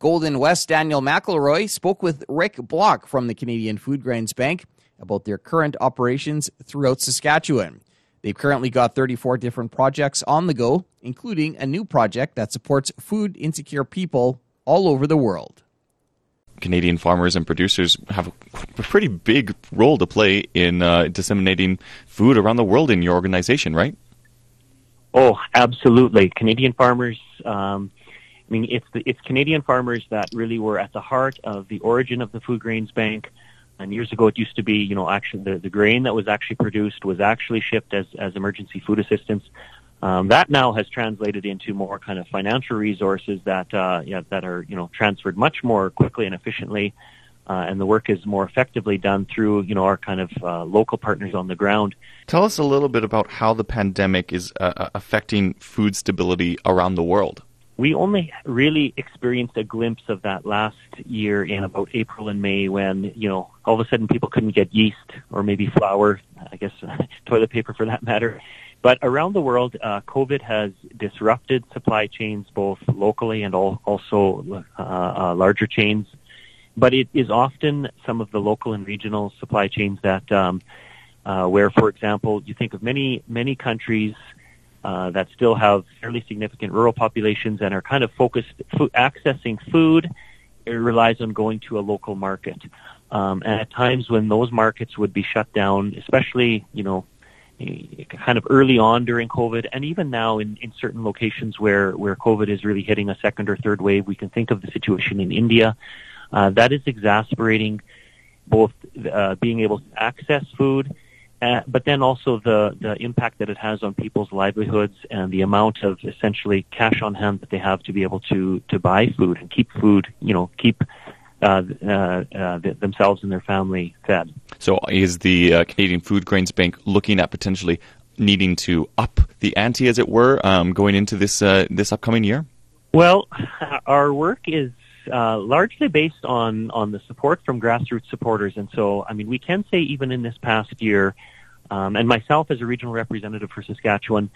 Golden West Daniel McElroy spoke with Rick Block from the Canadian Foodgrains Bank about their current operations throughout Saskatchewan. They've currently got 34 different projects on the go, including a new project that supports food insecure people all over the world. Canadian farmers and producers have a pretty big role to play in uh, disseminating food around the world in your organization, right? Oh, absolutely. Canadian farmers. Um, I mean, it's the, it's Canadian farmers that really were at the heart of the origin of the Foodgrains Bank. And years ago, it used to be, you know, actually the, the grain that was actually produced was actually shipped as, as emergency food assistance. Um, that now has translated into more kind of financial resources that uh, yeah, that are you know transferred much more quickly and efficiently, uh, and the work is more effectively done through you know our kind of uh, local partners on the ground. Tell us a little bit about how the pandemic is uh, uh, affecting food stability around the world. We only really experienced a glimpse of that last year in about April and May when, you know, all of a sudden people couldn't get yeast or maybe flour, I guess toilet paper for that matter. But around the world, uh, COVID has disrupted supply chains both locally and all, also uh, uh, larger chains. But it is often some of the local and regional supply chains that, um, uh, where, for example, you think of many many countries uh, that still have fairly significant rural populations and are kind of focused accessing food. It relies on going to a local market. Um, and at times when those markets would be shut down, especially you know kind of early on during COVID, and even now in, in certain locations where, where COVID is really hitting a second or third wave, we can think of the situation in India. Uh, that is exasperating both uh, being able to access food, uh, but then also the, the impact that it has on people's livelihoods and the amount of essentially cash on hand that they have to be able to, to buy food and keep food, you know, keep uh, uh, uh, themselves and their family fed. So, is the uh, Canadian Foodgrains Bank looking at potentially needing to up the ante, as it were, um, going into this uh, this upcoming year? Well, our work is uh, largely based on on the support from grassroots supporters, and so I mean we can say even in this past year, um, and myself as a regional representative for Saskatchewan,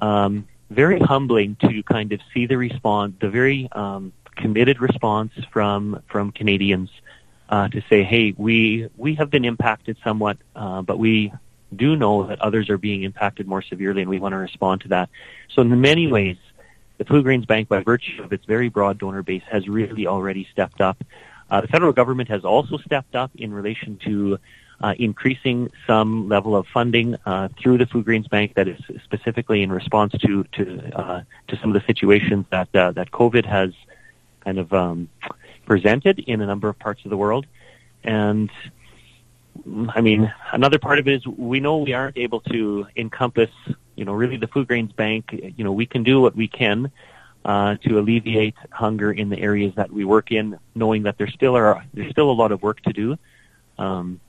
um, very humbling to kind of see the response, the very um, committed response from from Canadians uh, to say, "Hey, we we have been impacted somewhat, uh, but we do know that others are being impacted more severely, and we want to respond to that." So, in many ways, the Foodgrains Bank, by virtue of its very broad donor base, has really already stepped up. Uh, the federal government has also stepped up in relation to uh, increasing some level of funding uh, through the Food Foodgrains Bank that is specifically in response to to uh, to some of the situations that uh, that COVID has kind of um, presented in a number of parts of the world. And I mean, another part of it is we know we aren't able to encompass, you know, really the Foodgrains Bank. You know, we can do what we can uh, to alleviate hunger in the areas that we work in, knowing that there still are there's still a lot of work to do. Um,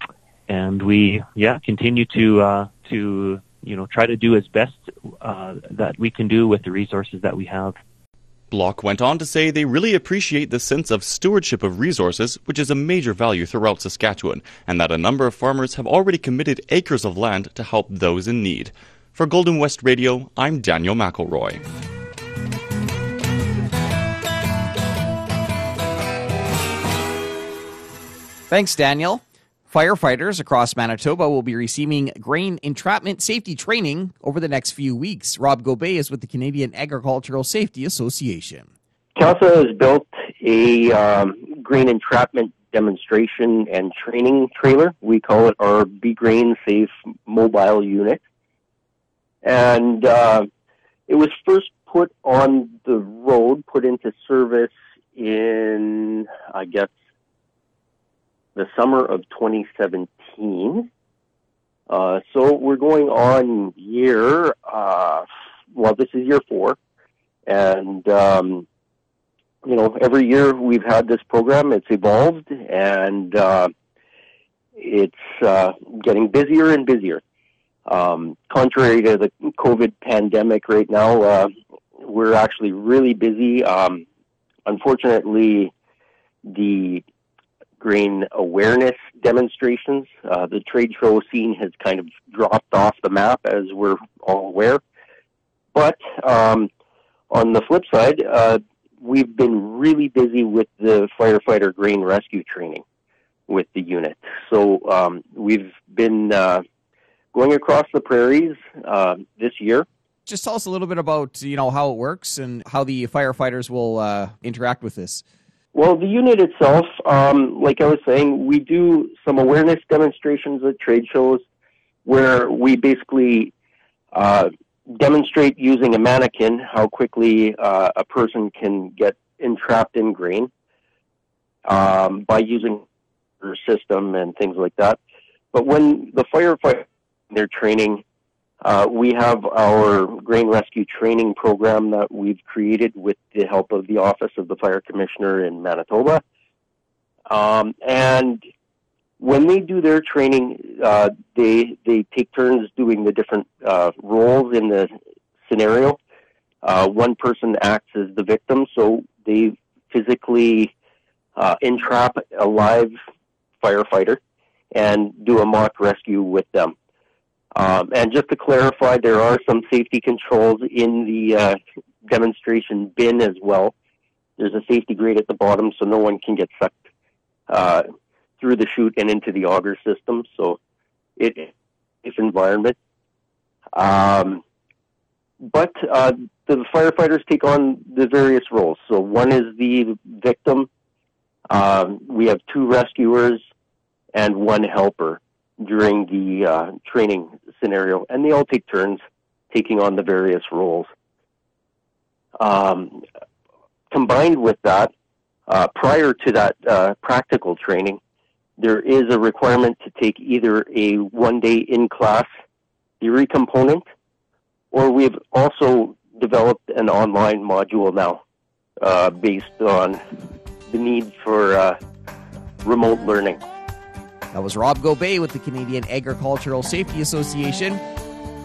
and we, yeah, continue to uh, to you know try to do as best uh, that we can do with the resources that we have. Block went on to say they really appreciate the sense of stewardship of resources, which is a major value throughout Saskatchewan, and that a number of farmers have already committed acres of land to help those in need. For Golden West Radio, I'm Daniel McElroy. Thanks, Daniel. Firefighters across Manitoba will be receiving grain entrapment safety training over the next few weeks. Rob Gobet is with the Canadian Agricultural Safety Association. CASA has built a um, grain entrapment demonstration and training trailer. We call it our Be Grain Safe mobile unit. And uh, it was first put on the road, put into service in, I guess, the summer of 2017. Uh, so we're going on year, uh, well, this is year four. And, um, you know, every year we've had this program, it's evolved and, uh, it's, uh, getting busier and busier. Um, contrary to the COVID pandemic right now, uh, we're actually really busy. Um, unfortunately, the grain awareness demonstrations. Uh, the trade show scene has kind of dropped off the map, as we're all aware. But um, on the flip side, uh, we've been really busy with the firefighter grain rescue training with the unit. So um, we've been uh, going across the prairies uh, this year. Just tell us a little bit about you know how it works and how the firefighters will uh, interact with this. Well, the unit itself, um, like I was saying, we do some awareness demonstrations at trade shows where we basically uh, demonstrate using a mannequin how quickly uh, a person can get entrapped in grain um, by using their system and things like that. But when the firefighter they're training, uh, we have our grain rescue training program that we've created with the help of the Office of the Fire Commissioner in Manitoba. Um, and when they do their training, uh, they they take turns doing the different uh, roles in the scenario. Uh, one person acts as the victim, so they physically uh, entrap a live firefighter and do a mock rescue with them. Um, and just to clarify, there are some safety controls in the uh, demonstration bin as well. There's a safety grate at the bottom, so no one can get sucked uh, through the chute and into the auger system. So it is environment. Um, but uh, the firefighters take on the various roles. So one is the victim. Um, we have two rescuers and one helper during the uh, training scenario, and they all take turns taking on the various roles. Um, combined with that, uh, prior to that uh, practical training, there is a requirement to take either a one day in class theory component, or we've also developed an online module now uh, based on the need for uh, remote learning. That was Rob Gobay with the Canadian Agricultural Safety Association.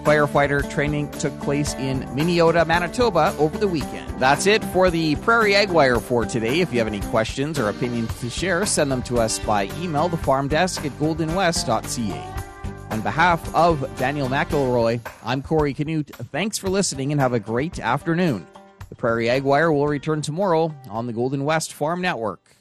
Firefighter training took place in Miniota, Manitoba over the weekend. That's it for the Prairie Ag Wire for today. If you have any questions or opinions to share, send them to us by email, the farm desk at goldenwest.ca. On behalf of Daniel McElroy, I'm Corey Canute. Thanks for listening and have a great afternoon. The Prairie Ag Wire will return tomorrow on the Golden West Farm Network.